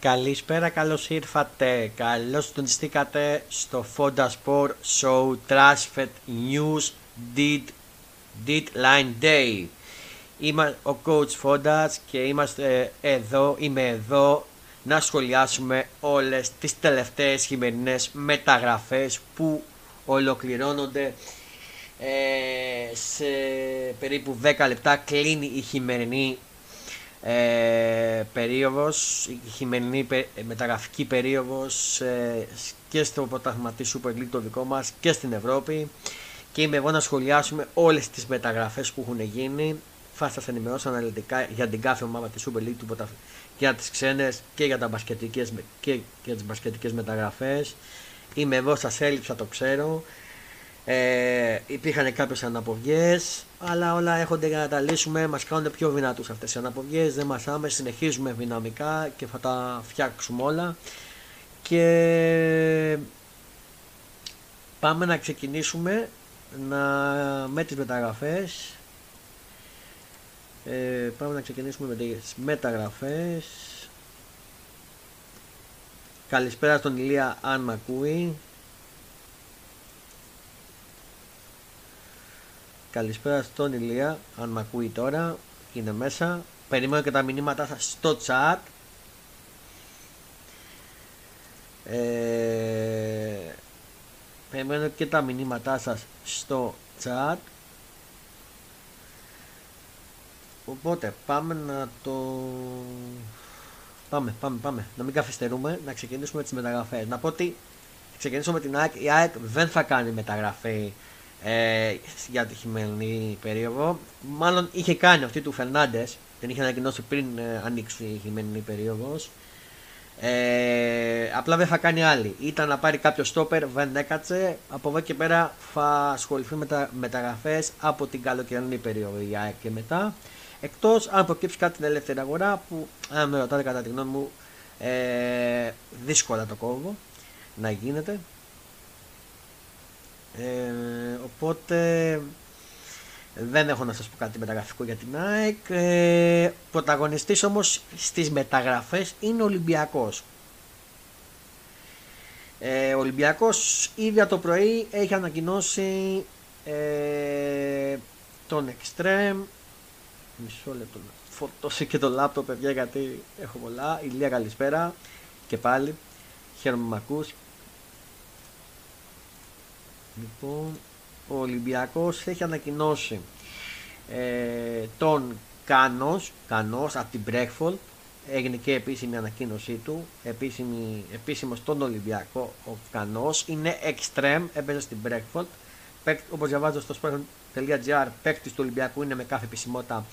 Καλησπέρα, καλώς ήρθατε. Καλώς συντονιστήκατε στο Fonda Sport Show Transfer News Dead, Deadline Day. Είμαι ο coach Fondas και είμαστε εδώ, είμαι εδώ να σχολιάσουμε όλες τις τελευταίες χειμερινές μεταγραφές που ολοκληρώνονται ε, σε περίπου 10 λεπτά κλείνει η χειμερινή ε, περίοδος, η χειμερινή μεταγραφική περίοδος ε, και στο πρωτάθλημα της Super League το δικό μας και στην Ευρώπη. Και είμαι εγώ να σχολιάσουμε όλες τις μεταγραφές που έχουν γίνει. Θα σας ενημερώσω αναλυτικά για την κάθε ομάδα της Super League του για τις ξένες και για, τα μπασκετικές, και για τις μπασκετικές μεταγραφές είμαι εγώ, σας έλειψα το ξέρω ε, υπήρχαν κάποιες αναποδιέ, αλλά όλα έχονται για να τα λύσουμε. Μας κάνουν πιο δυνατούς αυτές οι αναποδιέ. Δεν μασάμε, συνεχίζουμε δυναμικά και θα τα φτιάξουμε όλα. Και πάμε να ξεκινήσουμε να, με τις μεταγραφές ε, πάμε να ξεκινήσουμε με τις μεταγραφές Καλησπέρα στον Ηλία αν με ακούει Καλησπέρα στον Ηλία, αν με ακούει τώρα, είναι μέσα. Περιμένω και τα μηνύματά σας στο chat. Ε, περιμένω και τα μηνύματά σας στο chat. Οπότε πάμε να το... Πάμε, πάμε, πάμε. Να μην καθυστερούμε, να ξεκινήσουμε τις μεταγραφές. Να πω ότι ξεκινήσουμε με την ΑΕΚ. Η ΑΕΚ δεν θα κάνει μεταγραφή ε, για τη χειμερινή περίοδο. Μάλλον είχε κάνει αυτή του Φερνάντες, την είχε ανακοινώσει πριν ε, ανοίξει η χειμερινή περίοδος. Ε, απλά δεν θα κάνει άλλη. Ήταν να πάρει κάποιο στόπερ, δεν έκατσε. Από εδώ και πέρα θα ασχοληθεί με τα μεταγραφές από την καλοκαιρινή περίοδο η ΑΕΚ και μετά. Εκτός αν προκύψει κάτι στην ελεύθερη αγορά που, αν με ρωτάτε κατά τη γνώμη μου, ε, δύσκολα το κόβω να γίνεται. Ε, οπότε δεν έχω να σας πω κάτι μεταγραφικό για την ΑΕΚ. Ε, πρωταγωνιστής όμως στις μεταγραφές είναι ο Ολυμπιακός. Ε, ο Ολυμπιακός ήδη το πρωί έχει ανακοινώσει ε, τον Extreme. Μισό λεπτό. Να φορτώσει και το λάπτο παιδιά γιατί έχω πολλά. Ηλία καλησπέρα. Και πάλι. Χαίρομαι με ακούς. Λοιπόν, ο Ολυμπιακός έχει ανακοινώσει ε, τον Κάνος, Κανός από την Μπρέχφολ έγινε και επίσημη ανακοίνωσή του επίσημη, επίσημος στον Ολυμπιακό ο Κανός είναι extreme, έπαιζε στην Μπρέχφολ όπως διαβάζω στο sport.gr παίκτης του Ολυμπιακού είναι με κάθε επισημότητα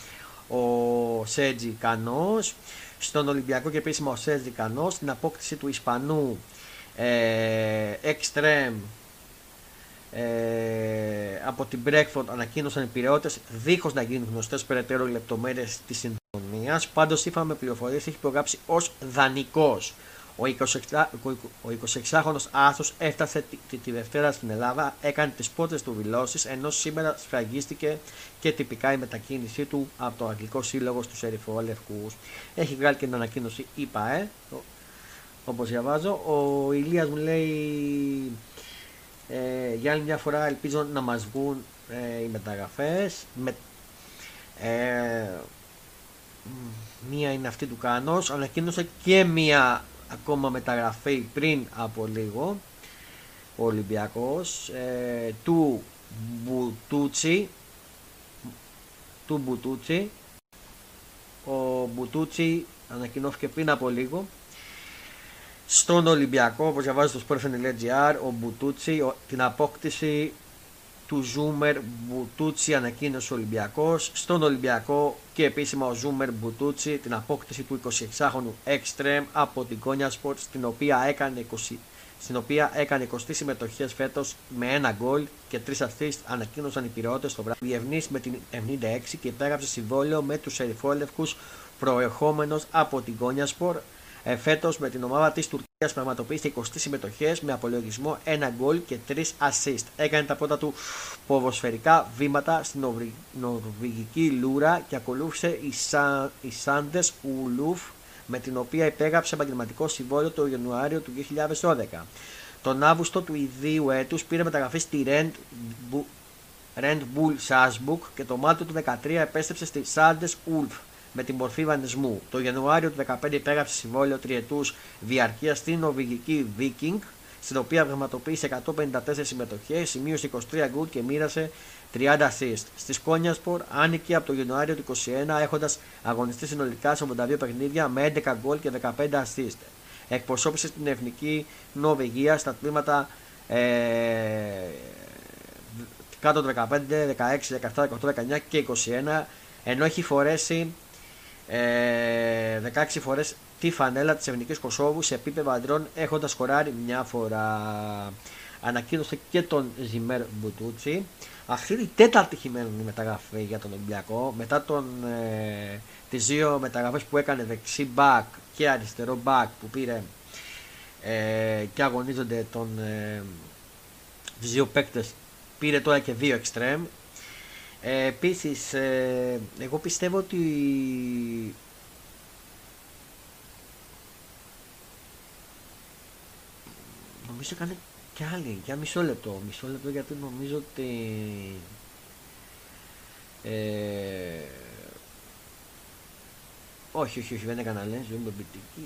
ο Σέτζι Κανός στον Ολυμπιακό και επίσημα ο Σέτζι Κανός στην απόκτηση του Ισπανού ε, extreme ε, από την Breakfast ανακοίνωσαν οι πυρεώτες δίχως να γίνουν γνωστές περαιτέρω λεπτομέρειες της συμφωνίας. Πάντως σύμφωνα με πληροφορίες έχει προγράψει ως δανεικός. Ο 26χρονος Άσος έφτασε τη, τη, Δευτέρα στην Ελλάδα, έκανε τις πρώτες του δηλώσεις, ενώ σήμερα σφραγίστηκε και τυπικά η μετακίνησή του από το Αγγλικό Σύλλογο στους Ερυφολευκούς. Έχει βγάλει και την ανακοίνωση ΙΠΑΕ, όπως διαβάζω. Ο Ηλίας μου λέει ε, για άλλη μια φορά ελπίζω να μας βγουν ε, οι μεταγραφές. Με, ε, μία είναι αυτή του Κάνος. Ανακοίνωσε και μία ακόμα μεταγραφή πριν από λίγο ο Ολυμπιακός ε, του Μπουτούτσι του Μπουτούτσι. Ο Μπουτούτσι ανακοινώθηκε πριν από λίγο στον Ολυμπιακό, όπως διαβάζει στο sportfn.gr, ο Μπουτούτσι, την απόκτηση του Ζούμερ Μπουτούτσι ανακοίνωσε ο Ολυμπιακός. Στον Ολυμπιακό και επίσημα ο Ζούμερ Μπουτούτσι την απόκτηση του 26χρονου Extreme από την Konya Sports στην οποία έκανε 20, στην οποία έκανε 20 συμμετοχές φέτος με ένα γκολ και 3 assist ανακοίνωσαν οι πυρεώτε στο βράδυ. Διευνής με την 76 και υπέγραψε συμβόλαιο με τους ερυφόλευκου προερχόμενος από την Konya Sport Ε, Φέτος με την ομάδα της Τουρκίας πραγματοποίησε 20 συμμετοχές με απολογισμό 1 γκολ και 3 assist. Έκανε τα πρώτα του ποδοσφαιρικά βήματα στην νορβηγική Λούρα και ακολούθησε η, Σα... η Σάντες Ουλούφ με την οποία υπέγραψε επαγγελματικό συμβόλαιο το Ιανουάριο του 2012. Τον Αύγουστο του ιδίου έτους πήρε μεταγραφή στη Rent, Rent Bull Salzburg και το Μάρτιο του 2013 επέστρεψε στη Sandes Ulf με την μορφή βανισμού. Το Ιανουάριο του 2015 υπέγραψε συμβόλαιο τριετούς διαρκείας στην Νορβηγική Viking, στην οποία πραγματοποίησε 154 συμμετοχές, σημείωσε 23 γκολ και μοίρασε 30 assist. Στη Σκόνιασπορ άνοικε από το Ιανουάριο του 2021 έχοντας αγωνιστεί συνολικά σε 82 παιχνίδια με 11 γκολ και 15 assist. Εκπροσώπησε την εθνική Νορβηγία στα τμήματα ε, κάτω το 15, 16, 17, 18, 19 και 21 ενώ έχει φορέσει ε, 16 φορές τη φανέλα της Εθνικής Κωσόβου σε επίπεδο αντρών έχοντας σκοράρει μια φορά. Ανακοίνωσε και τον Ζιμέρ Μπουτούτσι. Αυτή είναι η τέταρτη χειμένη μεταγραφή για τον Ολυμπιακό μετά τον, ε, τις δύο μεταγραφές που έκανε δεξί μπακ και αριστερό μπακ που πήρε ε, και αγωνίζονται τον, ε, τις δύο παίκτες πήρε τώρα και δύο εξτρέμ ε, επίσης, ε, εγώ πιστεύω ότι νομίζω έκανε και άλλη, για μισό λεπτό, μισό λεπτό γιατί νομίζω ότι ε, όχι, όχι, όχι, δεν έκανε άλλη,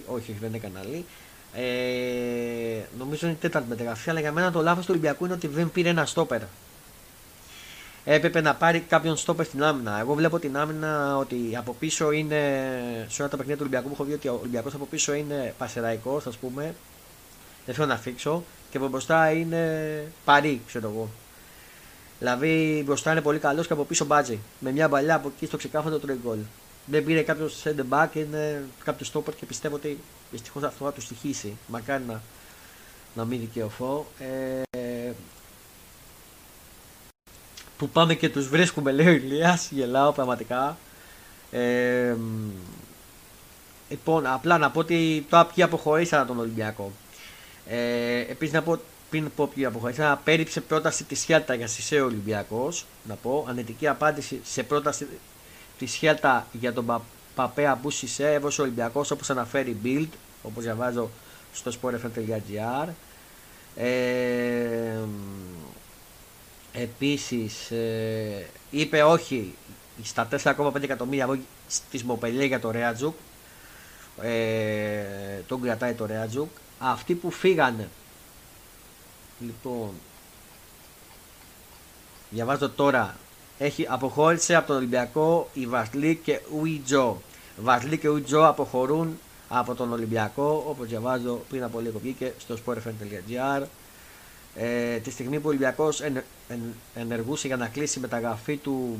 όχι, όχι, δεν έκανε άλλη. Ε, νομίζω είναι η τέταρτη μεταγραφή, αλλά για μένα το λάθος του Ολυμπιακού είναι ότι δεν πήρε ένα στόπερ έπρεπε να πάρει κάποιον στόπερ στην άμυνα. Εγώ βλέπω την άμυνα ότι από πίσω είναι. Σε όλα τα παιχνίδια του Ολυμπιακού που έχω δει ότι ο Ολυμπιακός από πίσω είναι πασεραϊκό, ας πούμε. Δεν θέλω να φίξω. Και από μπροστά είναι παρή, ξέρω εγώ. Δηλαδή μπροστά είναι πολύ καλός και από πίσω μπάτζι. Με μια παλιά από εκεί στο ξεκάφαντο τρώει γκολ. Δεν πήρε κάποιος center back, είναι κάποιος stopper και πιστεύω ότι δυστυχώς αυτό θα του στοιχήσει. Μακάρι να, να μην δικαιωθώ. Ε, που πάμε και τους βρίσκουμε λέει ο Ηλίας, γελάω πραγματικά. Ε, λοιπόν, απλά να πω ότι τώρα ποιοι αποχωρήσαν τον Ολυμπιακό. Ε, Επίσης να πω πριν πω ποιοι αποχωρήσαν, πέριψε πρόταση της Χέλτα για Σισέο Ολυμπιακός, να πω, ανετική απάντηση σε πρόταση της Χέλτα για τον Πα, Παπέ Αμπού Σισέ, έβωσε ο Ολυμπιακός όπως αναφέρει Build, όπως διαβάζω στο sportfm.gr. Ε, Επίσης ε, είπε όχι στα 4,5 εκατομμύρια στη Μοπελιέ για το Ρέατζουκ. Ε, τον κρατάει το Ρέατζουκ. Αυτοί που φύγανε. Λοιπόν. Διαβάζω τώρα. Έχει αποχώρησε από τον Ολυμπιακό η Βασλή και Ουιτζό. Βασλή και Ουιτζό αποχωρούν από τον Ολυμπιακό όπως διαβάζω πριν από λίγο βγήκε στο sportfm.gr ε, τη στιγμή που ο Ολυμπιακός ενεργούσε για να κλείσει η μεταγραφή του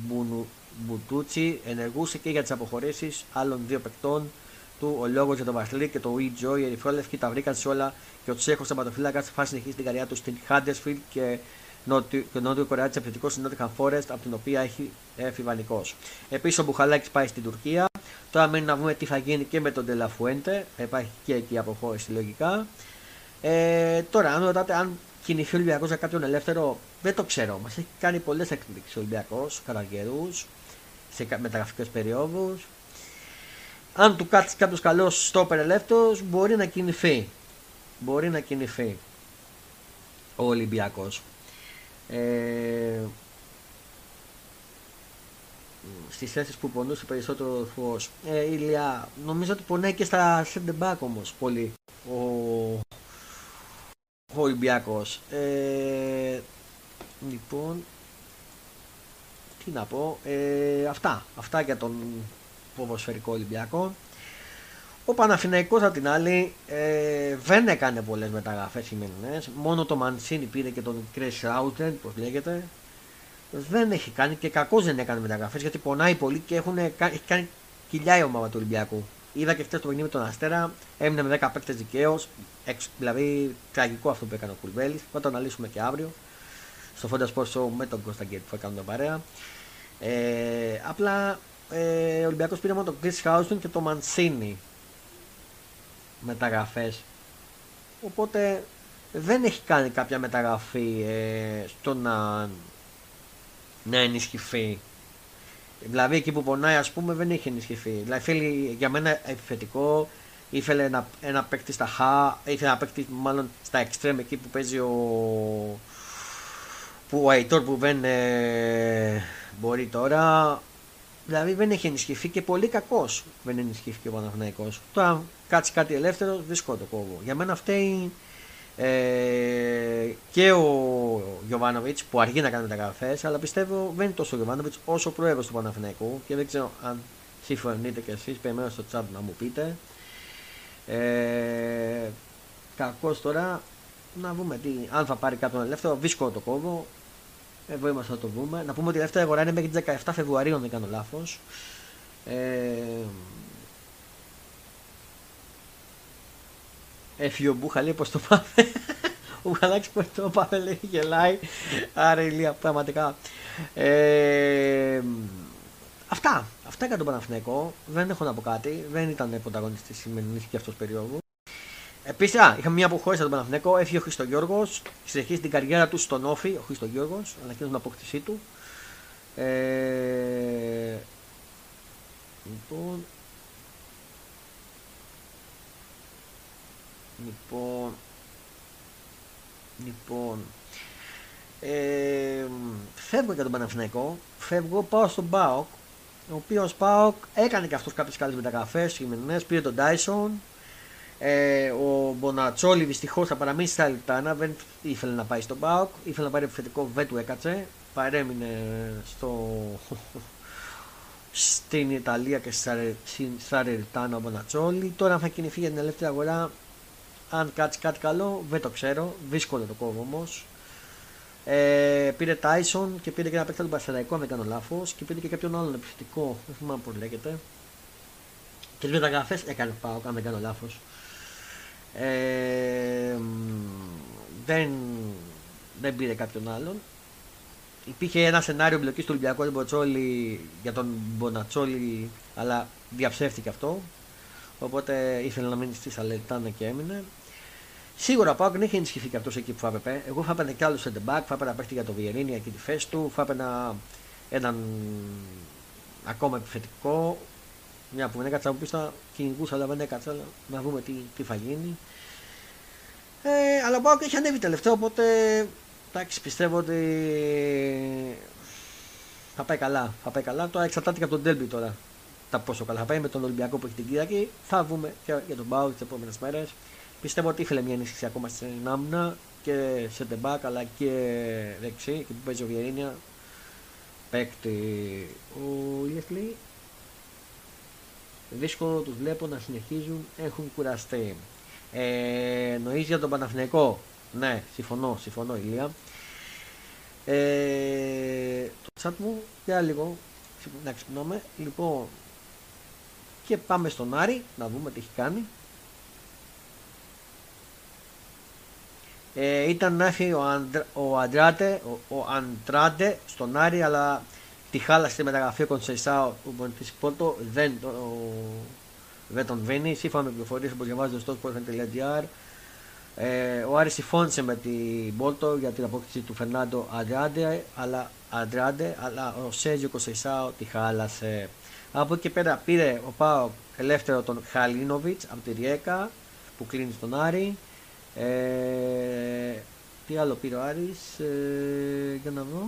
Μπουτούτσι, ενεργούσε και για τις αποχωρήσεις άλλων δύο παικτών του. Ο λόγος για τον Βασλή και το Ιτζο, οι Ερυθρόλευκοι τα βρήκαν σε όλα και ο Τσέχο τερματοφύλακα θα συνεχίσει την καριέρα τους στην Χάντεσφιλ και Νότιο, και Νότιο Κορέα της επιθετικός στην Νότια Φόρεστ, από την οποία έχει έρθει βανικός. Επίσης ο Μπουχαλάκης πάει στην Τουρκία. Τώρα μένει να δούμε τι θα γίνει και με τον Τελαφουέντε. Υπάρχει και εκεί αποχώρηση λογικά. Ε, τώρα, αν ρωτάτε αν κινηθεί ο Ολυμπιακός για κάποιον ελεύθερο, δεν το ξέρω. Μα έχει κάνει πολλές εκπλήξεις ο Ολυμπιακός κατά καιρού, σε μεταγραφικές περιόδους. Αν του κάτσει κάποιος καλός στόπερ ελεύθερος, μπορεί να κινηθεί. Μπορεί να κινηθεί ο Ολυμπιακός. Ε, στις θέσεις που πονούσε περισσότερο φω. Ε, Ηλία, νομίζω ότι πονάει και στα center back όμως πολύ. Ο ο Ολυμπιακός. Ε, λοιπόν, τι να πω, ε, αυτά, αυτά για τον ποδοσφαιρικό Ολυμπιακό. Ο Παναθηναϊκός από την άλλη ε, δεν έκανε πολλές μεταγραφές σημερινές, μόνο το Μανσίνη πήρε και τον Chris Ράουτεν, πώς λέγεται. Δεν έχει κάνει και κακό δεν έκανε μεταγραφές γιατί πονάει πολύ και έχουν, έχει κάνει κοιλιά η ομάδα του Ολυμπιακού. Είδα και χθες το παιχνίδι με τον Αστέρα, έμεινε με 10 παίκτες δικαίως. Δηλαδή τραγικό αυτό που έκανε ο Κουλβέλη. Θα το αναλύσουμε και αύριο στο Fonda Sports Show με τον Κωνσταντίνο που έκανε παρέα. Ε, απλά ε, ο Ολυμπιακός πήρε μόνο τον Chris Χάουστον και τον Μανσίνη. μεταγραφές οπότε δεν έχει κάνει κάποια μεταγραφή ε, στο να, να ενισχυθεί δηλαδή εκεί που πονάει ας πούμε δεν έχει ενισχυθεί δηλαδή θέλει για μένα επιθετικό ήθελε ένα, ένα παίκτη στα χα, ήθελε ένα παίκτη μάλλον στα extreme εκεί που παίζει ο που ο Αϊτόρ που δεν ε, μπορεί τώρα δηλαδή δεν έχει ενισχυθεί και πολύ κακός δεν ενισχύθηκε ο Παναθηναϊκός τώρα κάτσει κάτι ελεύθερο δύσκολο το κόβω για μένα φταίει ε, και ο Γιωβάνοβιτς που αργεί να κάνει μεταγραφέ, αλλά πιστεύω δεν είναι τόσο ο Γιωβάνοβιτς όσο ο πρόεδρος του Παναθηναϊκού και δεν ξέρω αν συμφωνείτε κι εσείς. Περιμένω στο chat να μου πείτε. Ε, Κακώ τώρα να δούμε τι, αν θα πάρει κάποιον ελεύθερο. Δύσκολο το κόβω. Εδώ είμαστε να το δούμε. Να πούμε ότι η ελεύθερη αγορά είναι μέχρι τις 17 Φεβρουαρίου, αν δεν κάνω λάθος. Ε, Έφυγε ο Μπούχα, λέει πώς το πάμε. ο Μπουχαλάκη πώς το πάμε, λέει, γελάει. Άρα ηλία, πραγματικά. Ε, αυτά. Αυτά για τον Παναθηναϊκό. Δεν έχω να πω κάτι. Δεν ήταν πρωταγωνιστής σημερινή και αυτός περίοδος. Επίσης, είχαμε μια αποχώρηση από τον Παναθηναϊκό. Έφυγε ο Χρήστο Γιώργο. Συνεχίζει την καριέρα του στον Όφη. Ο Χρήστο Γιώργο. Ανακοίνωσε την απόκτησή του. Ε, λοιπόν, Λοιπόν, λοιπόν, ε, φεύγω για τον Παναθηναϊκό, φεύγω, πάω στον Μπάοκ, ο οποίος Πάοκ έκανε και αυτός κάποιες καλές μεταγραφές σημερινέ, πήρε τον Τάισον. Ε, ο Μπονατσόλη δυστυχώς θα παραμείνει στα Λιτάνα, δεν ήθελε να πάει στον Πάοκ, ήθελε να πάρει επιθετικό, δεν του έκατσε. Παρέμεινε στο... στην Ιταλία και στη Σαρελτάνα ο Μπονατσόλη. Τώρα θα κινηθεί για την ελεύθερη αγορά αν κάτσει κάτι καλό, δεν το ξέρω. Δύσκολο το κόβω όμως. Ε, πήρε Tyson και πήρε και ένα παίκτη του Παρσεραϊκού, αν δεν κάνω λάθος. Και πήρε και κάποιον άλλον επιθετικό, δεν θυμάμαι πώς λέγεται. Και τι μεταγραφές έκανε πάω, αν δεν κάνω λάθος. Ε, δεν, δεν πήρε κάποιον άλλον. Υπήρχε ένα σενάριο μπλοκή του Ολυμπιακού Μποτσόλη για τον Μπονατσόλη, αλλά διαψεύτηκε αυτό. Οπότε ήθελε να μείνει στη Σαλετάνα και έμεινε. Σίγουρα ο Πάοκ δεν είχε ενισχυθεί και αυτός εκεί που θα έπρεπε. Εγώ θα έπαιρνε κι άλλος center back, θα έπαιρνα παίχτη για το Βιερίνια εκεί τη θέση του, θα έπαιρνα έναν ακόμα επιθετικό. Μια που δεν έκατσα να μου πει θα κυνηγούσα, αλλά δεν έκατσα. Να δούμε τι, τι θα γίνει. Ε, αλλά ο Πάοκ έχει ανέβει τελευταίο, οπότε εντάξει, πιστεύω ότι θα πάει καλά. Θα πάει καλά. Τώρα εξαρτάται και από τον Ντέλμπι τώρα. Τα πόσο καλά θα πάει με τον Ολυμπιακό που έχει την Κυριακή. Θα δούμε και για τον Πάοκ τις επόμενες μέρες. Πιστεύω ότι ήθελε μια ενίσχυση ακόμα στην άμυνα και σε τεμπάκ αλλά και δεξί και που παίζει ο Βιερίνια παίκτη ο Λιεφλή δύσκολο τους βλέπω να συνεχίζουν έχουν κουραστεί. Ε, νοείς για τον Παναθηναϊκό; Ναι συμφωνώ συμφωνώ Ηλία. Ε, το chat μου για λίγο να ξυπνούμε λοιπόν και πάμε στον Άρη να δούμε τι έχει κάνει. Ε, ήταν να έρθει ο, Αντρα, ο, Αντράτε, ο, ο Αντράντε στον Άρη, αλλά τη χάλασε τη μεταγραφή ο Κονσεϊσάου του Ποντή Πόρτο. Δεν, δεν τον βαίνει. Σύμφωνα με πληροφορίες που διαβάζετε στο sport.gr, ε, ο Άρης συμφώνησε με την Πόρτο για την απόκτηση του Φερνάντο Αντράντε, αλλά, Αντράντε, αλλά ο Σέζιο Κονσεϊσάου τη χάλασε. Από εκεί πέρα πήρε ο Πάο ελεύθερο τον Χαλίνοβιτς από τη Ριέκα που κλείνει στον Άρη. Ε, τι άλλο πήρε ο Άρης, ε, για να δω.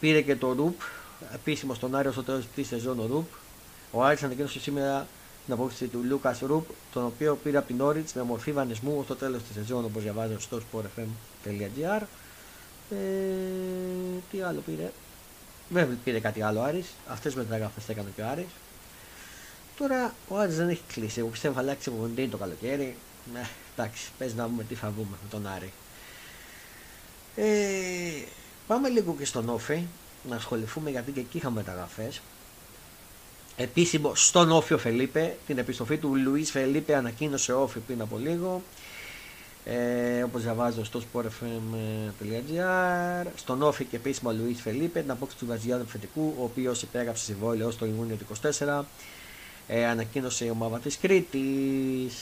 Πήρε και το Ρουπ, επίσημο στον Άριο στο τέλος της σεζόν ο Ρουπ. Ο Άρης ανακοίνωσε σήμερα την απόκτηση του Λούκας Ρουπ, τον οποίο πήρε από την Όριτς με μορφή βανισμού στο τέλος της σεζόν όπως διαβάζω στο sportfm.gr. Ε, τι άλλο πήρε; Δεν πήρε κάτι άλλο Άρης. Αυτές με μεταγραφές έκανε και ο Άρης. Τώρα ο Άρης δεν έχει κλείσει. Εγώ πιστεύω θα αλλάξει προπονητή το καλοκαίρι. Ναι, εντάξει, πες να δούμε τι θα βγούμε με τον Άρη. Ε, πάμε λίγο και στον Όφη να ασχοληθούμε γιατί και εκεί είχαμε μεταγραφές. Επίσημο στον Όφη ο Φελίπε, την επιστροφή του Λουίς Φελίπε ανακοίνωσε Όφη πριν από λίγο. Ε, όπως διαβάζω στο sportfm.gr στον Όφη και επίσημο Λουίς Φελίπε την απόκτηση του Βαζιάδου Φετικού ο οποίος υπέγραψε συμβόλαιο ως το Ιούνιο του 24 Ε, ανακοίνωσε η ομάδα της Κρήτης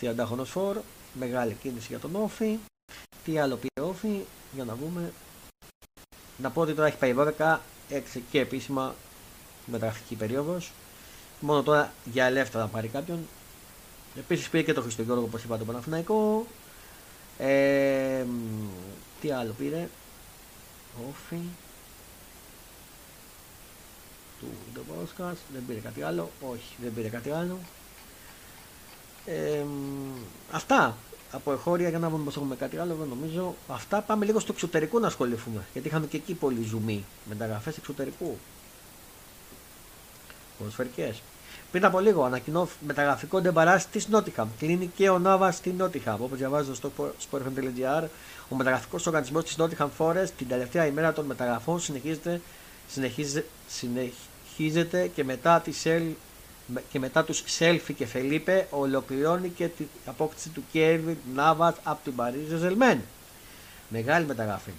30 χρονοσφόρ. Μεγάλη κίνηση για τον Όφη. Τι άλλο πήρε Όφη, για να δούμε. Να πω ότι τώρα έχει πάει 12, 6 και επίσημα μεταγραφική περίοδος. Μόνο τώρα για ελεύθερα να πάρει κάποιον. Επίσης πήρε και το Χριστογιώργο όπως είπα τον Παναθηναϊκό. Ε, τι άλλο πήρε; Όφη. Του Ντομπόσκας. Δεν πήρε κάτι άλλο. Όχι, δεν πήρε κάτι άλλο. Ε, αυτά από εχώρια για να δούμε πως έχουμε κάτι άλλο. Δεν νομίζω. Αυτά πάμε λίγο στο εξωτερικό να ασχοληθούμε. Γιατί είχαμε και εκεί πολύ ζουμί. Μεταγραφές εξωτερικού. Ποδοσφαιρικές. Πριν από λίγο ανακοινώ μεταγραφικό ντεμπαρά της Νότιχαμ. Κλείνει και ο Νάβα στη Νότιχαμ. Όπως διαβάζω στο sportfm.gr, ο μεταγραφικός οργανισμός της Νότιχαμ Forest την τελευταία ημέρα των μεταγραφών συνεχίζεται, συνεχίζεται, συνεχίζεται και μετά τη Σελ και μετά τους Σέλβεϊ και Φελίπε ολοκληρώνει και την απόκτηση του Κέιλορ Νάβας από την Παρί Σεν Ζερμέν. Μεγάλη μεταγραφή.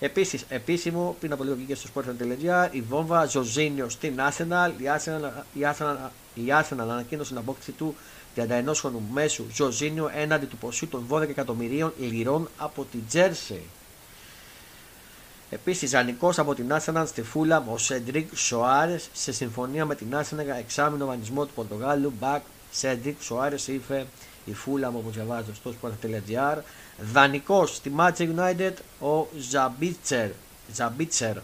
Επίσης, επίσημο πριν από λίγο βγήκε στο Sport.gr η βόμβα Ζορζίνιο στην Arsenal. Η Arsenal, η Arsenal, η Arsenal ανακοίνωσε την απόκτηση του 31 χρονου μέσου Ζορζίνιο έναντι του ποσού των 12 εκατομμυρίων λιρών από την Τσέλσι. Επίσης, δανεικός από την Arsenal στη Φούλαμ ο Σέντρικ Σοάρε σε συμφωνία με την Arsenal για εξάμηνο δανεισμό του Πορτογάλου. Μπακ Σέντρικ Σοάρε είπε η Φούλα όπως διαβάζω στο Sport.gr. Δανεικός στη Manchester United ο Ζαμπίτσερ. Ζαμπίτσερ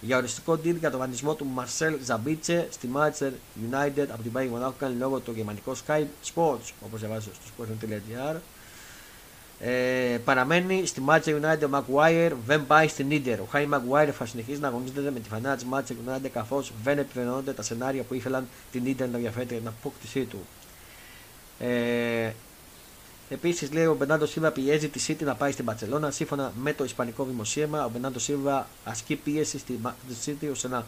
για οριστικό deal για τον δανεισμό του Μαρσέλ Ζαμπίτσε στη Manchester United από την Bayern Μονάχου κάνει λόγο το γερμανικό Sky Sports όπως διαβάζω στο sport.gr. Ε, παραμένει στη Manchester United ο Maguire δεν πάει στην Ιντερ. Ο Χάι Maguire θα συνεχίσει να αγωνίζεται με τη φανά της Manchester United καθώς δεν επιβεβαιώνονται τα σενάρια που ήθελαν την Ιντερ να διαφέρει για την απόκτησή του. Ε, Επίσης, λέει ο Μπενάντο Σίλβα πιέζει τη City να πάει στην Παρσελόνα. Σύμφωνα με το Ισπανικό δημοσίευμα, ο Μπενάντο Σίλβα ασκεί πίεση στη City ώστε να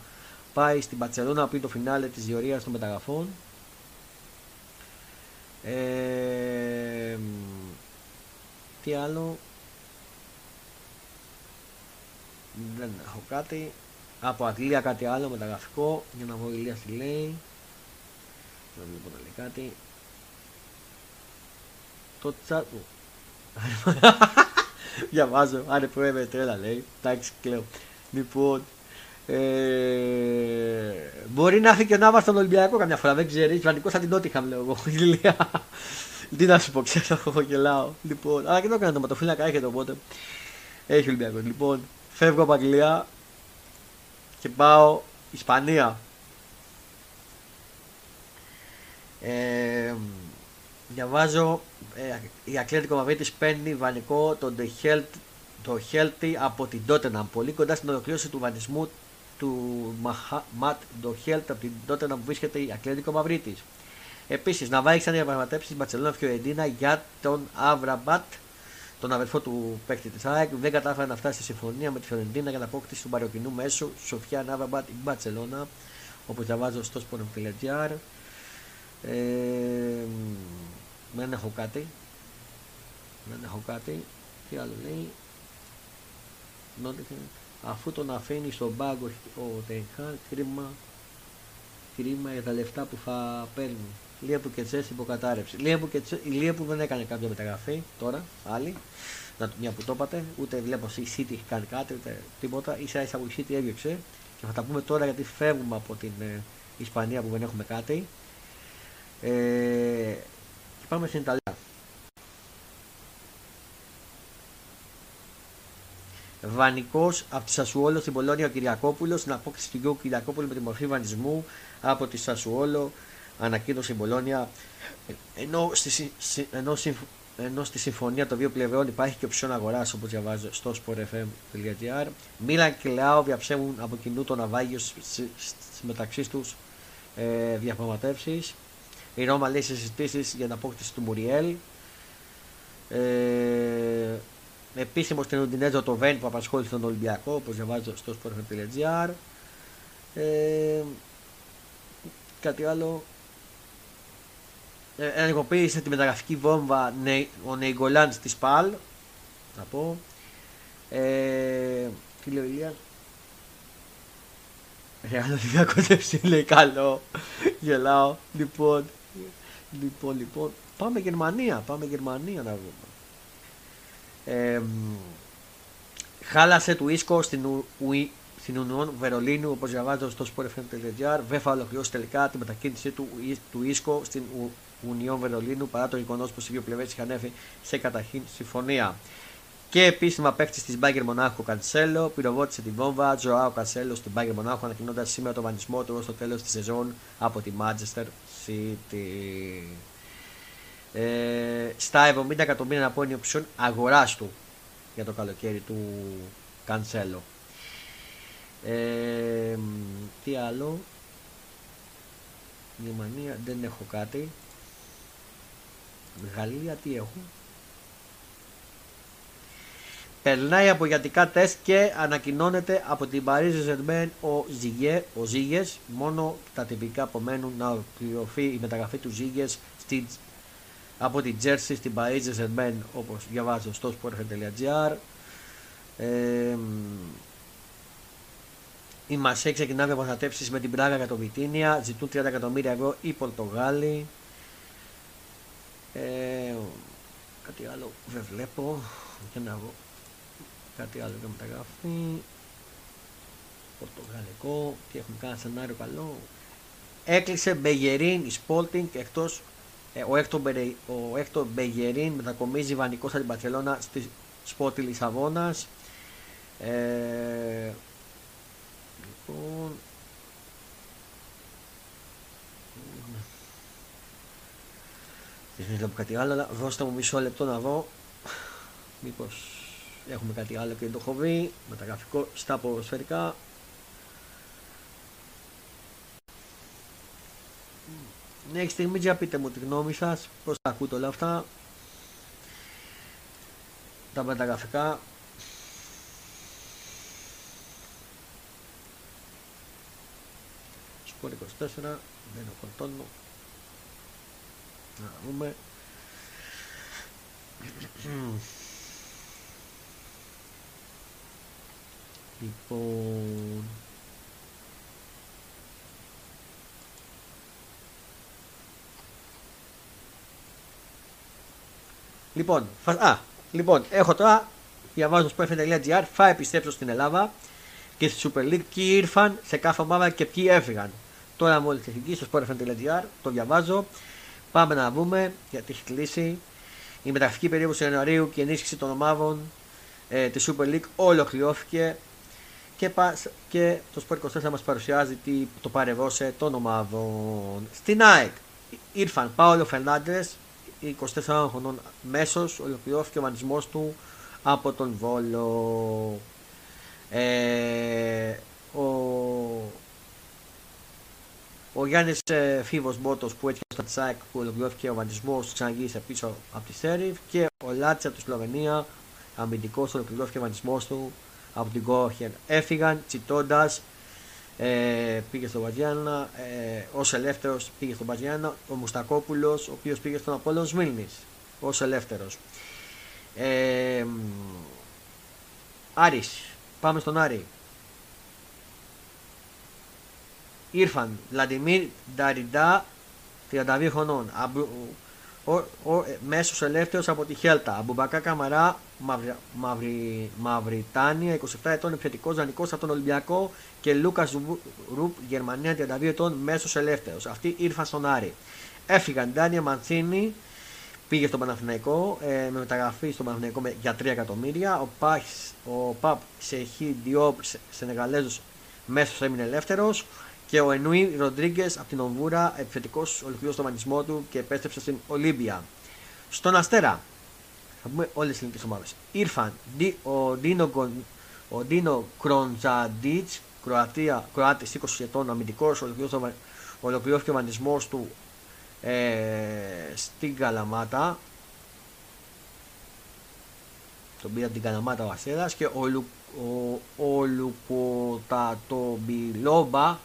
πάει στην Παρσελόνα πριν το φινάλε της διορίας των μεταγραφών. Ε, τι άλλο. Δεν έχω κάτι. Από Αγγλία κάτι άλλο μεταγραφικό. Για να δω η Ηλία τι λέει. Δεν βλέπω να λέει κάτι το chat μου. Διαβάζω, άντε πρόεδρε τρέλα λέει. Εντάξει, κλαίω. Λοιπόν, ε, μπορεί να έρθει και να στον Ολυμπιακό καμιά φορά, δεν ξέρεις. Βανικό θα την Νότιχαμ, λέω εγώ. Τι να σου πω, ξέρω, εγώ γελάω. Λοιπόν, αλλά και το έκανα το ματοφύλακα, έχετε οπότε. Έχει Ολυμπιακό. Λοιπόν, φεύγω από Αγγλία και πάω Ισπανία. Ε, διαβάζω ε, η Ατλέτικο Μαβρίτης παίρνει βανικό τον το Χέλτι από την Τότεναμ πολύ κοντά στην ολοκλήρωση του βανισμού του Ματ Ντοχέλτ από την Τότεναμ που βρίσκεται η Ατλέτικο Μαυρίτη. Επίσης, να βάλει ξανά διαπραγματεύσεις στην Μπαρσελόνα Φιωρεντίνα για τον Αβραμπάτ, τον αδερφό του παίκτη της ΑΕΚ. Δεν κατάφερε να φτάσει σε συμφωνία με τη Φιωρεντίνα για την απόκτηση του παροκοινού μέσου Σοφιά Αβραμπάτ η Μπαρσελόνα, όπω διαβάζω στο sport.gr. Ε, δεν έχω κάτι. Δεν έχω κάτι. Τι άλλο λέει. Αφού τον αφήνει στον πάγκο ο Τενχά, κρίμα, κρίμα για τα λεφτά που θα παίρνει. Λία που και τσέσαι υποκατάρρευση. Λία που, και η Λία που δεν έκανε κάποια μεταγραφή τώρα, άλλη. Να, μια που το είπατε, ούτε βλέπω η City έχει κάνει κάτι, ούτε τίποτα. σα ίσα που η City έβγεξε και θα τα πούμε τώρα γιατί φεύγουμε από την ε, Ισπανία που δεν έχουμε κάτι. Ε, Πάμε στην Ιταλία. Βανικός από τη Σασουόλο στην Πολώνια ο Κυριακόπουλος. Στην απόκτηση του Γιώργου Κυριακόπουλου με τη μορφή βανισμού από τη Σασουόλο ανακοίνωσε η Πολώνια. Ενώ στη, ενώ, ενώ στη συμφωνία των δύο πλευρών υπάρχει και οψιόν αγοράς όπως διαβάζω στο sportfm.gr. Μίλαν και Λεάο διαψεύουν από κοινού το ναυάγιο μεταξύ τους ε, διαπραγματεύσεις. Η Ρώμα λέει σε συζητήσεις για την απόκτηση του Μουριέλ. Ε, επίσημος στην Ουντινέζο το Βέν που απασχόλησε τον Ολυμπιακό, όπως διαβάζω στο sport.gr. Ε, κάτι άλλο. Ε, ενεργοποίησε τη μεταγραφική βόμβα ο Νεϊγκολάν στη Σπαλ. Να πω. Ε, τι λέει ο Ηλίας; Ρεάλ Ολυμπιακό λέει καλό. Γελάω. Λοιπόν, λοιπόν, λοιπόν. Πάμε Γερμανία. Πάμε Γερμανία να δούμε. Ε, χάλασε του Ίσκο στην, Ουι, στην Ουνιόν Βερολίνου, όπως διαβάζω στο sportfm.gr. Δεν θα ολοκληρώσει τελικά τη μετακίνησή του, του Ίσκο στην Ουνιόν Βερολίνου παρά το γεγονός πως οι δύο πλευρές είχαν έρθει σε καταρχήν συμφωνία. Και επίσημα παίκτης της Μπάγκερ Μονάχου Κανσέλο πυροβότησε την βόμβα Ζωάο Κανσέλο στην Μπάγκερ Μονάχου ανακοινώντας σήμερα το βανισμό του ως το τέλος της σεζόν από τη Manchester City. Ε, στα 70 εκατομμύρια να πω είναι η οψιόν αγοράς του για το καλοκαίρι του Κανσέλο. Ε, τι άλλο; Γερμανία δεν έχω κάτι. Γαλλία τι έχω. Περνάει από γιατικά τεστ και ανακοινώνεται από την Paris saint ο, Ζιγέ, ο Ζίγες. Μόνο τα τυπικά απομένουν να ολοκληρωθεί η μεταγραφή του Ζίγες στη, από την Jersey στην Paris saint όπως διαβάζω στο sport.gr. Ε, η Μασέ ξεκινά διαπραγματεύσεις με την Πράγα για το Βιτίνια. Ζητούν 30 εκατομμύρια ευρώ οι Πορτογάλοι. Ε, κάτι άλλο δεν βλέπω. Για να δω. Κάτι άλλο δεν μεταγράφει. Πορτογαλικό. Τι έχουμε κάνει σενάριο καλό. Έκλεισε Μπεγερίν η Σπόλτινγκ εκτός. Ε, ο, Έκτο, ο Έκτο Μπεγερίν μετακομίζει βανικό στην Παρσελώνα στη Σπόρτη Λισαβόνας. Ε, λοιπόν, Δεν βλέπω κάτι άλλο, αλλά δώστε μου μισό λεπτό να δω. Μήπως έχουμε κάτι άλλο και δεν το έχω βρει. Μεταγραφικό στα ποδοσφαιρικά. Ναι, έχει στιγμή για πείτε μου τη γνώμη σας, πώς τα ακούτε όλα αυτά. Τα μεταγραφικά Σπορ 24, δεν το φορτώνω. Να δούμε. Λοιπόν... Λοιπόν, α, λοιπόν, έχω τώρα, διαβάζω στο sport.gr, θα επιστρέψω στην Ελλάδα και στη Super League ποιοι ήρθαν σε κάθε ομάδα και ποιοι έφυγαν. Τώρα μόλις έχει στο sport.gr, το διαβάζω. Πάμε να δούμε γιατί έχει κλείσει. Η μεταγραφική περίοδος του Ιανουαρίου και η ενίσχυση των ομάδων ε, της Super League ολοκληρώθηκε και, και το Sport 24 μας παρουσιάζει τι, το παρεβόσε των ομάδων. Στην ΑΕΚ ήρθαν Πάολο Φερνάντες, 24 χρονών μέσος, ολοκληρώθηκε ο μανισμός του από τον Βόλο. Ε, ο ο Γιάννης ε, Φίβος Μπότος που έτυχε στο Τσάκ που ολοκληρώθηκε ο βαντισμό ξαναγύρισε πίσω από τη Σέριφ και ο Λάτσα από τη Σλοβενία, αμυντικός, ολοκληρώθηκε ο βαντισμό του από την Κόχερ. Έφυγαν τσιτώντας, ε, πήγε στο Βαζιάννα, ε, ως ελεύθερος πήγε στο Βαζιάννα, ο Μουστακόπουλος, ο οποίος πήγε στον Απόλαιο Σμίλνης ως ελεύθερος. Ε, Άρης, πάμε στον Άρη. Ήρφαν, Βλαντιμίρ Νταριντά, 32 χρονών. Ο, ο, ο μέσος ελεύθερος από τη Χέλτα. Αμπουμπακά Καμαρά, Μαυρι, Μαυρι, Μαυριτάνια, 27 ετών, επιθετικός δανεικός από τον Ολυμπιακό. Και Λούκας Ρουπ, Γερμανία, 32 ετών, μέσος ελεύθερος. Αυτοί ήρθαν στον Άρη. Έφυγαν Ντάνια Μαντσίνη, πήγε στον Παναθηναϊκό ε, με μεταγραφή στον Παναθηναϊκό για 3 εκατομμύρια. Ο, Παχ, ο Παπ Σεχί Διόπ, Σενεγαλέζος, μέσος έμεινε ελεύθερος. Και ο Ενούι Ροντρίγκες από την Ομβούρα, επιθετικός, ολοκλήρωσε τον μανισμό του και επέστρεψε στην Ολύμπια. Στον Αστέρα, θα πούμε όλες τις ελληνικές ομάδες. Ήρφαν ο Ντίνο, ο Ντίνο Κροντζαντίτ, Κροάτης 20 ετών, αμυντικός, ολοκληρώθηκε ο μανισμό του ε, στην Καλαμάτα. Τον πήρε από την Καλαμάτα ο Αστέρας και ο, Λου, ο, ο Λουκοτατομπιλόμπα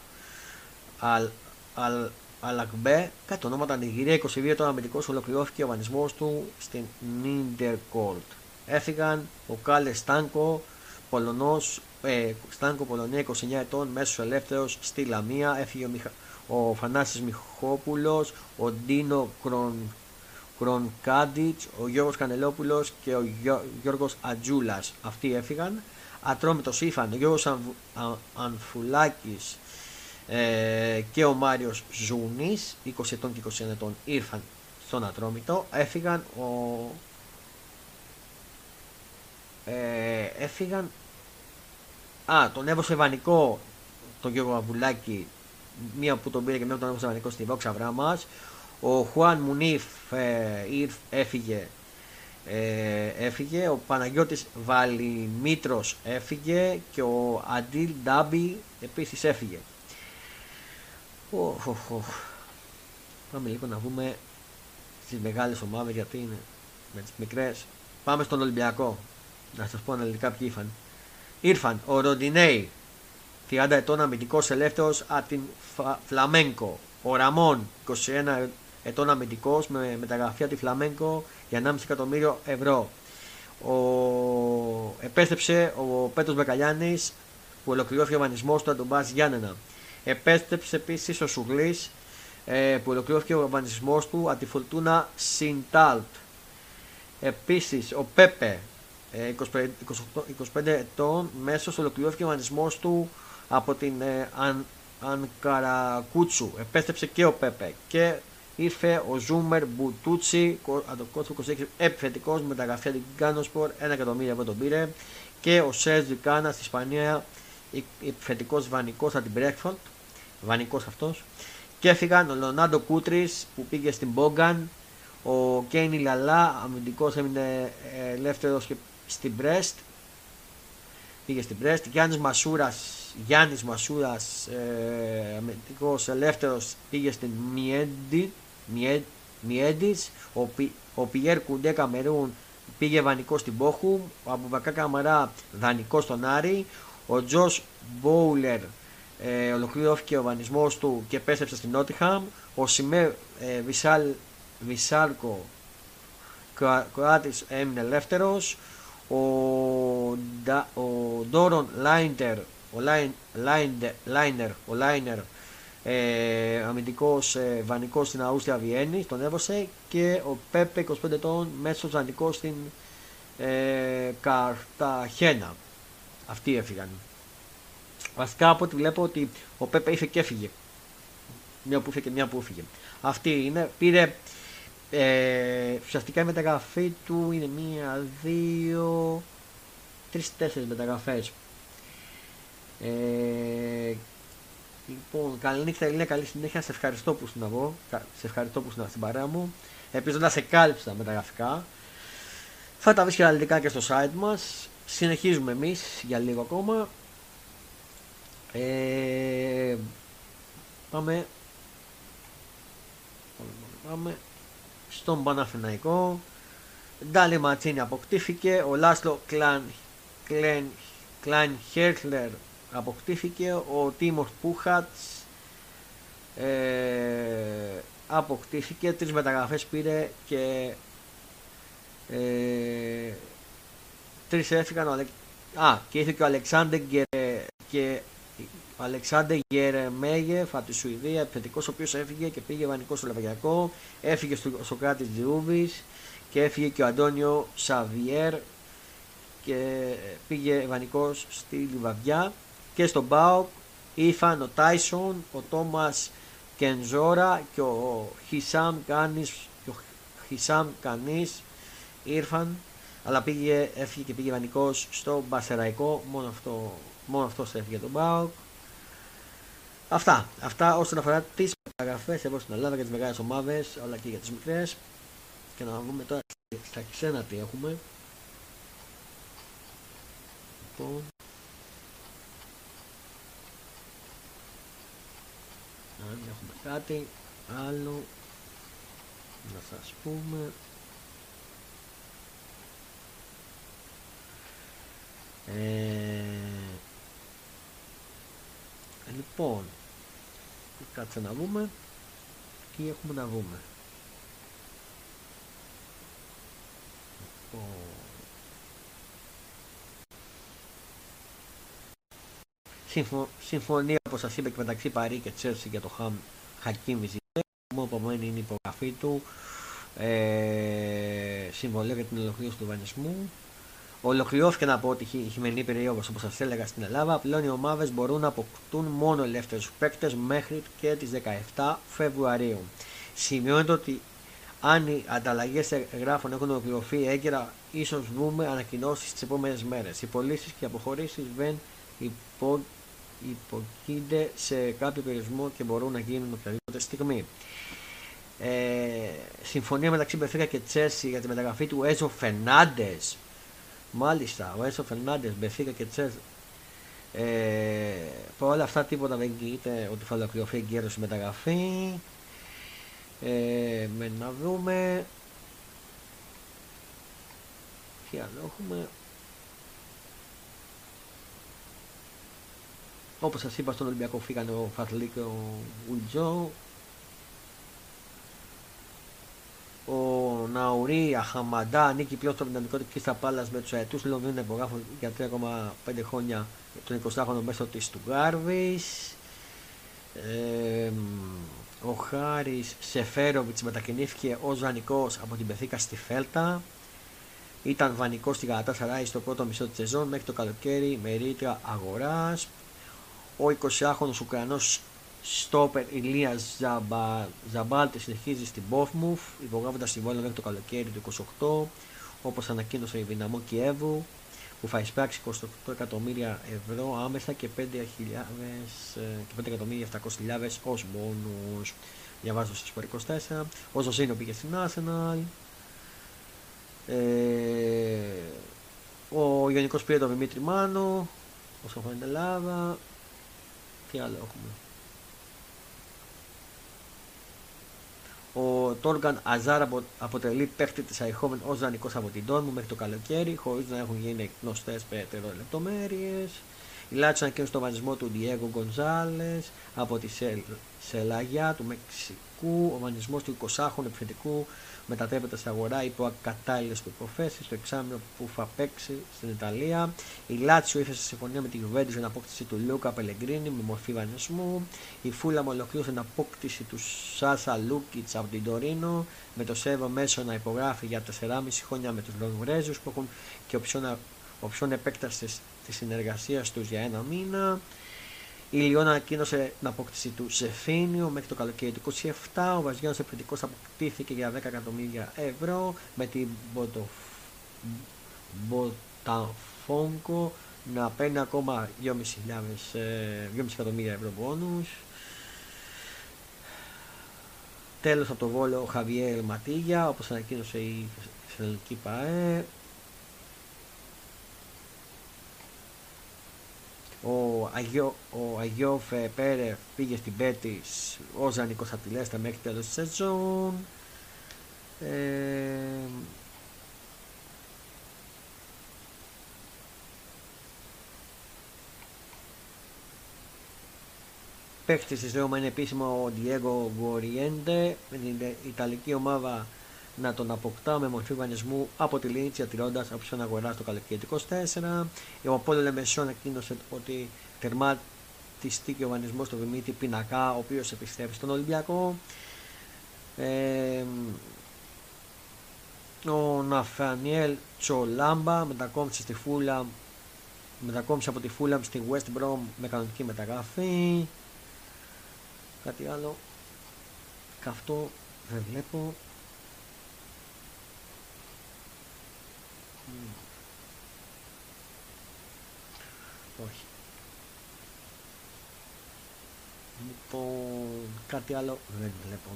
Αλ, Αλ, Αλακμπέ, κάτι το όνομα Νιγηρία 22 τον αμυντικός ολοκληρώθηκε ο βανισμό του στην Νίντερκολτ. Έφυγαν ο Κάλε Στάνκο, Πολωνός ε, Στάνκο Πολωνία 29 ετών, μέσος ελεύθερος στη Λαμία, έφυγε ο, Μιχα... ο Φανάσης Μιχόπουλος, ο Ντίνο Κρον... Κρονκάντιτς, ο Γιώργος Κανελόπουλος και ο Γιώργος Ατζούλας. Αυτοί έφυγαν. Ατρόμητος Ήφαν, ο Γιώργος Ανφουλάκης ε, και ο Ζούνης, 20 ετών και 21 ετών, ήρθαν στον Ατρόμητο. Έφυγαν ο... Ε, έφυγαν Α, τον έβωσε Βανικό τον Γιώργο Αβουλάκη, μία που τον πήρε και μία που τον έβωσε Βανικό στη Βόξα Βράμα. Ο Χουάν Μουνίφ ε, έφυγε, ε, έφυγε, ο Παναγιώτης Βαλιμήτρος έφυγε και ο Αντίλ Ντάμπι επίσης έφυγε. Oh, oh, oh. Πάμε λίγο να δούμε στις μεγάλες ομάδες γιατί είναι με τις μικρές. Πάμε στον Ολυμπιακό. Να σας πω αναλυτικά ποιοι ήρθαν. Ήρθαν ο Ροντινέη, 30 ετών αμυντικός ελεύθερος από την Φλαμέγκο. Ο Ραμόν, 21 ετών αμυντικός με μεταγραφή από τη Φλαμέγκο για 1,5 εκατομμύριο ευρώ. Ο... Επέστρεψε ο Πέτρος Μπεκαλιάνη που ολοκληρώθηκε ο εμφανισμός του από τον Γιάννενα. Επέστρεψε επίσης ο Σουγλής ε, που ολοκληρώθηκε ο εμφανισμό του από τη Φορτούνα Σιντάλτ. Επίσης ο Πέπε 25, 25 ετών μέσω ολοκληρώθηκε ο εμφανισμό του από την ε, Αν, Ανκαρακούτσου. Επέστρεψε και ο Πέπε και ήρθε ο Ζούμερ Μπουτούτσι, το 26 επιθετικός με μεταγραφή την Κάνοσπορ, 1 εκατομμύριο ευρώ τον πήρε. Και ο Σέρζ Κάνα στη Ισπανία, επιθετικός βανικός από την Μπρέκφορντ. Βανικός αυτός. Και έφυγαν ο Λονάντο Κούτρι που πήγε στην Μπόγκαν. Ο Κέινι Λαλά, αμυντικός έμεινε ε, ελεύθερος και στην Brest πήγε στην Brest Γιάννης Μασούρας Γιάννης Μασούρας ε, αμυντικός ελεύθερος πήγε στην Μιέντι, Μιέντις. Ο, Πι, ο Πιέρ Κουντέ Καμερούν πήγε βανικός στην Πόχου ο Αμπουβακά Καμαρά δανεικός στον Άρη. Ο Τζος Μπόουλερ ε, ολοκληρώθηκε ο βανισμός του και επέστρεψε στην Νότιχαμ ο Σιμέ ε, Βισάλ, Βισάλκο Κροάτης έμεινε ελεύθερος ο, ο Ντόρον Λάιντερ, ο Λάιντερ, ο Λάινερ, ε, αμυντικός ε, βανικός στην Αούστρια Βιέννη, τον έβωσε και ο Πέπε 25 ετών μέσος βανικός στην ε, Καρταχένα. Αυτοί έφυγαν. Βασικά από ό,τι βλέπω ότι ο Πέπε ήρθε και έφυγε. Μια που ήρθε και μια που έφυγε. Αυτή είναι. Πήρε ε, ουσιαστικά η μεταγραφή του είναι μία, δύο, τρεις, τέσσερις μεταγραφές. Ε, λοιπόν, καλή νύχτα Ελίνα, καλή συνέχεια. Σε ευχαριστώ που ήσουν εγώ. Σε ευχαριστώ που ήσουν στην παρέα μου. Ελπίζω να σε κάλυψα μεταγραφικά. Θα τα βρεις και αναλυτικά και στο site μας. Συνεχίζουμε εμείς για λίγο ακόμα. Ε, πάμε. Πάμε στον Παναθηναϊκό. Ντάλι Ματσίνη αποκτήθηκε. Ο Λάσλο Κλάν, Κλέν, Κλάν Χέρτλερ αποκτήθηκε. Ο Τίμος Πούχατς ε, αποκτήθηκε. Τρεις μεταγραφές πήρε και ε, τρεις έφυγαν. Α, και ήρθε και ο Αλεξάνδρ και ο Αλεξάνδρ Γερεμέγεφ από τη Σουηδία, επιθετικός, ο οποίος έφυγε και πήγε βανικό στο Λεβαγιακό, έφυγε στο Σοκράτης Τζιούβη και έφυγε και ο Αντώνιο Σαβιέρ και πήγε βανικό στη Λιβαδιά και στον Μπάουκ ήρθαν ο Τάισον, ο Τόμας Κενζόρα και ο Χισάμ Κάνης, και ο Χισάμ Κανής ήρθαν αλλά πήγε, έφυγε και πήγε βανικός στο Μπασεραϊκό μόνο αυτό, μόνο αυτός έφυγε τον Μπάουκ Αυτά. Αυτά όσον αφορά τις μεταγραφές εδώ στην Ελλάδα για τις μεγάλες ομάδες, αλλά και για τις μικρές. Και να δούμε τώρα στα ξένα τι έχουμε. Λοιπόν. Αν έχουμε κάτι άλλο να σας πούμε ε, Λοιπόν, κάτσε να δούμε τι έχουμε να δούμε. Λοιπόν, Συμφω... Συμφωνία όπως σας είπα και μεταξύ Παρή και Τσέρσι για το Χαμ Χακίμ Βιζιτέ. Μόνο επομένη είναι η υπογραφή του. Ε, συμβολή για την ολοκλήρωση του βανισμού. Ολοκληρώθηκε να πω ότι η χειμερινή περίοδος όπως σας έλεγα στην Ελλάδα. Πλέον οι ομάδες μπορούν να αποκτούν μόνο ελεύθερους παίκτες μέχρι και τις 17 Φεβρουαρίου. Σημειώνεται ότι αν οι ανταλλαγές εγγράφων έχουν ολοκληρωθεί έγκαιρα, ίσως δούμε ανακοινώσεις τις επόμενες μέρες. Οι πωλήσεις και οι αποχωρήσεις δεν υπο... υποκίνται σε κάποιο περιορισμό και μπορούν να γίνουν οποιαδήποτε στιγμή. Ε, συμφωνία μεταξύ Μπεφίκα και Τσέρσι για τη μεταγραφή του Έζο Φερνάντες. Μάλιστα, ο Έζο Φερνάντες, Μπεφίκα και Τσέρσι. Ε, όλα αυτά τίποτα δεν κοίται ότι θα ολοκληρωθεί εγκαίρω η μεταγραφή. Ε, με να δούμε. Τι άλλο έχουμε. Όπως σας είπα στον Ολυμπιακό φύγανε ο Φατλή και ο Ουλτζό. Ο Ναουρί Αχαμαντά ανήκει πλέον στο δυναμικό του Κρίστα Πάλας με τους αετούς Λονδίνου υπογράφουν για 3,5 χρόνια τον 20χρονο μέσω της του Γκάρβης. Ε, ο Χάρης Σεφέροβιτς μετακινήθηκε ως βανικός από την Πεθήκα στη Φέλτα. Ήταν βανικός στη Γαλατά Σαράι στο πρώτο μισό της σεζόν μέχρι το καλοκαίρι με ρήτρα αγοράς. Ο 20χρονος Ουκρανός στόπερ Ηλίας Ζαμπα... Ζαμπάλτη συνεχίζει στην Πόφμουφ, υπογράφοντας συμβόλαιο μέχρι το καλοκαίρι του 28, όπως ανακοίνωσε η Δυναμό Κιέβου, που θα εισπράξει 28 εκατομμύρια ευρώ άμεσα και 5.700.000 ως μόνου. Διαβάζω στο 24. Ο Ζωζίνο πήγε στην Arsenal. Ε, ο Ιωνικός πήρε τον Δημήτρη Μάνο, όσο την Ελλάδα. Τι άλλο έχουμε; Ο Τόργαν Αζάρ αποτελεί παίχτη της Αϊχόμεν ως δανεικός από την Τόρμου μέχρι το καλοκαίρι, χωρίς να έχουν γίνει γνωστές περαιτέρω λεπτομέρειες. Η Λάτσο ανακοίνωσε τον βανισμό του Διέγκο Γκονζάλε από τη Σελαγιά του Μεξικού. Ο βανισμό του 20χρονου επιθετικού μετατρέπεται σε αγορά υπό ακατάλληλες προποθέσει στο εξάμεινο που θα παίξει στην Ιταλία. Η Λάτσιο ήρθε σε συμφωνία με τη Γιουβέντη για την απόκτηση του Λούκα Πελεγκρίνη με μορφή βανισμού. Η Φούλαμ ολοκλήρωσε την απόκτηση του Σάσα Λούκιτς από την Τωρίνο με το Σέβο μέσο να υπογράφει για 4,5 χρόνια με τους Λονγκρέζου που έχουν και οψιόν επέκταση της συνεργασίας τους για ένα μήνα. Η Λιόν ανακοίνωσε την απόκτηση του Ζεφίνιο μέχρι το καλοκαίρι του 27. Ο Βαζιάνος επιθετικός αποκτήθηκε για 10 εκατομμύρια ευρώ με την Μποταφόγκο να παίρνει ακόμα 2,5 ε, εκατομμύρια ευρώ πόνους. Τέλος από το Βόλο ο Χαβιέρ Ματίγια όπως ανακοίνωσε η Θεσσαλονική ΠΑΕ Ο, Αγιώ, ο Αγιώφ Πέρε πήγε στην Πέτης ως ζανικός απειλέστα μέχρι τέλος της σεζόν. Ε, Παίχτης της Ρώμα είναι επίσημο ο Diego Γκοριέντε με την Ιταλική ομάδα να τον αποκτά με μορφή βανισμού από τη Λίντσια τηρώντας από αγορά στο καλοκαίρι 24. Ο Απόλυτο Λεμεσό ανακοίνωσε ότι τερμάτιστηκε ο βανισμό του Δημήτρη Πινακά, ο οποίος επιστρέφει στον Ολυμπιακό. Ε, ο Ναφανιέλ Τσολάμπα μετακόμισε στη Φούλα μετακόμισε από τη Φούλαμ στη West Brom με κανονική μεταγραφή κάτι άλλο καυτό δεν βλέπω Όχι. Λοιπόν, κάτι άλλο δεν βλέπω.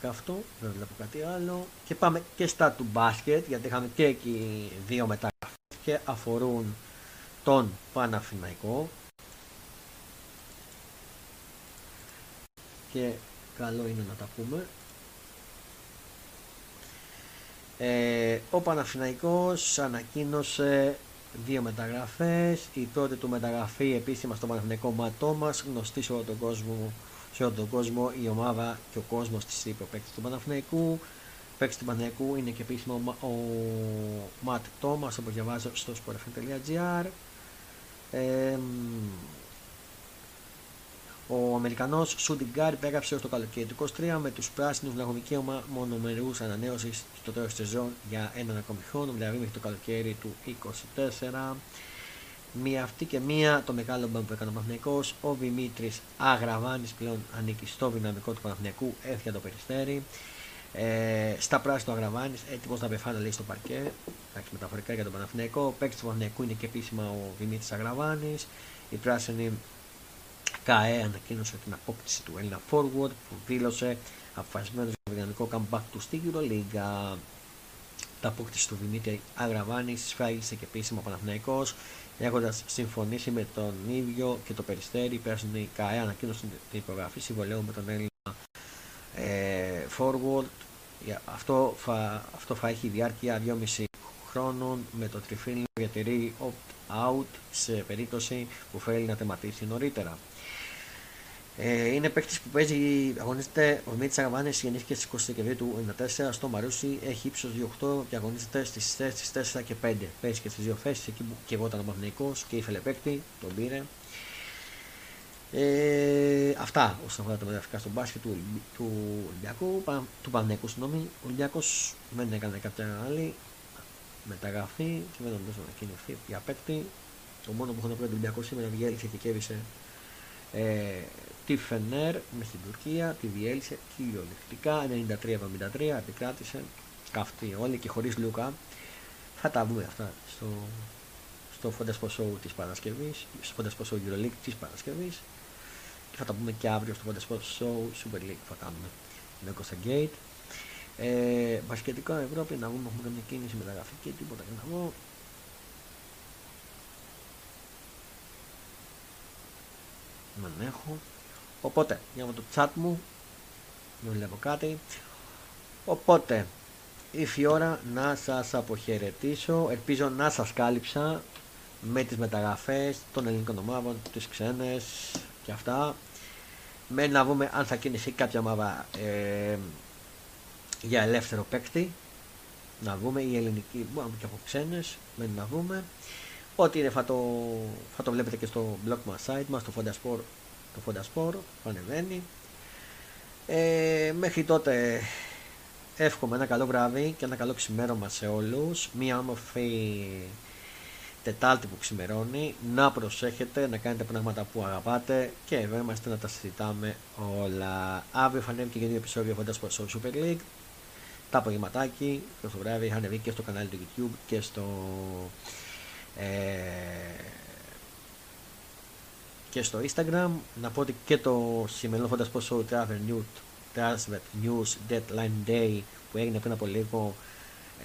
Και αυτό δεν βλέπω κάτι άλλο. Και πάμε και στα του μπάσκετ, γιατί είχαμε και εκεί δύο μεταγραφές και αφορούν τον Παναφυναϊκό. Και καλό είναι να τα πούμε. Ε, ο Παναθηναϊκός ανακοίνωσε δύο μεταγραφές. Η πρώτη του μεταγραφή επίσημα στο Παναθηναϊκό Ματόμας, γνωστή σε όλο τον κόσμο, σε όλο τον κόσμο η ομάδα και ο κόσμος της είπε ο παίκτης του Παναθηναϊκού. Ο παίκτης του Παναθηναϊκού είναι και επίσημα ο Ματ Τόμας, όπως διαβάζω στο sportfm.gr. Ε, ο Αμερικανός Shooting Guard υπέγραψε ως το καλοκαίρι του 23 με τους πράσινους να έχουν δικαίωμα μονομερούς ανανέωσης στο τέλος της σεζόν για έναν ακόμη χρόνο, δηλαδή μέχρι το καλοκαίρι του 24. Μία αυτή και μία το μεγάλο μπαμ που έκανε ο Παναθυνιακό. Ο Δημήτρης Αγραβάνης πλέον ανήκει στο δυναμικό του Παναθυνιακού, έφυγε το περιστέρι. Ε, στα πράσινα ο Αγραβάνης, έτοιμος να πεφάνε λέει στο παρκέ. Εντάξει, μεταφορικά για τον Παναθυνιακό. Ο παίκτης του Παναθυνιακού είναι και επίσημα ο Δημήτρης Αγραβάνης. Η πράσινη ΚΑΕ ανακοίνωσε την απόκτηση του Έλληνα Forward που δήλωσε αποφασισμένο για το δυναμικό comeback του στη EuroLeague. Τα απόκτηση του Δημήτρη Αγραβάνη σφράγισε και επίσημα ο Παναθηναϊκός έχοντας συμφωνήσει με τον ίδιο και το Περιστέρι. Η πράσινη ΚΑΕ ανακοίνωσε την υπογραφή συμβολέου με τον Έλληνα ε, Forward. Αυτό θα, αυτό θα έχει διάρκεια 2,5 χρόνων με το τριφύλλο διατηρεί opt-out σε περίπτωση που θέλει να τερματίσει νωρίτερα. Ε, είναι παίκτης που παίζει, αγωνίζεται ο Μίτσα Αγαβάνη, γεννήθηκε στις 20 Δεκεμβρίου του 1994 στο Μαρούσι, έχει ύψος 2,8 και αγωνίζεται στις θέσει 4 και 5. Παίζει και στις δύο θέσεις εκεί που και εγώ ήταν ο Μαγνητικό και ήθελε παίκτη, τον πήρε. Ε, αυτά όσον αφορά τα μεταγραφικά στον μπάσκετ του, του Ολυμπιακού, του Πανεκού, συγγνώμη. Ο Ολυμπιακός δεν έκανε κάποια άλλη μεταγραφή και δεν νομίζω να κινηθεί για παίκτη. Το μόνο που έχω να πει ο Ολυμπιακό σήμερα διέλυσε και κέβησε ε, τη Φενέρ μες στην Τουρκία, τη διέλυσε κυριολεκτικά 93-73, επικράτησε καυτή όλη και χωρίς Λούκα. Θα τα δούμε αυτά στο, στο Φόντας Show της Παρασκευής, στο Φόντας Show EuroLeague της Παρασκευής και θα τα πούμε και αύριο στο Φόντας Show Super League θα κάνουμε με Costa Gate. Ε, Μπασκετικά Ευρώπη, να δούμε, έχουμε καμία κίνηση μεταγραφική, τίποτα για να δω. Δεν έχω. Οπότε, για με το chat μου, δεν βλέπω κάτι. Οπότε, ήρθε η ώρα να σας αποχαιρετήσω. Ελπίζω να σας κάλυψα με τις μεταγραφές των ελληνικών ομάδων, τις ξένες και αυτά. Με να δούμε αν θα κινηθεί κάποια ομάδα ε, για ελεύθερο παίκτη. Να δούμε η ελληνική, μπορεί και από ξένες, με να δούμε. Ό,τι είναι θα το, θα το βλέπετε και στο blog μας site μας, στο Fondasport το φοντασπόρο που ανεβαίνει. Ε, μέχρι τότε εύχομαι ένα καλό βράδυ και ένα καλό ξημέρωμα σε όλους. Μία όμορφη Τετάλτη που ξημερώνει. Να προσέχετε, να κάνετε πράγματα που αγαπάτε και εδώ είμαστε να τα συζητάμε όλα. Αύριο θα ανέβει και γεννή επεισόδιο Φαντασπορ Super League. Τα απογευματάκι και το βράδυ θα ανέβει και στο κανάλι του YouTube και στο ε, και στο Instagram. Να πω ότι και το σημερινό φαντασπό show Travel News, Transfer News Deadline Day που έγινε πριν από λίγο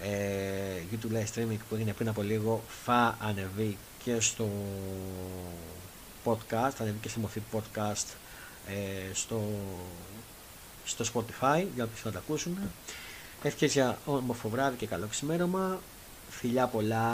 ε, YouTube live streaming που έγινε πριν από λίγο θα ανεβεί και στο podcast, θα ανεβεί και στη μορφή podcast ε, στο, στο Spotify για όποιους θα τα ακούσουν. Εύχεσαι για όμορφο βράδυ και καλό ξημέρωμα. Φιλιά πολλά.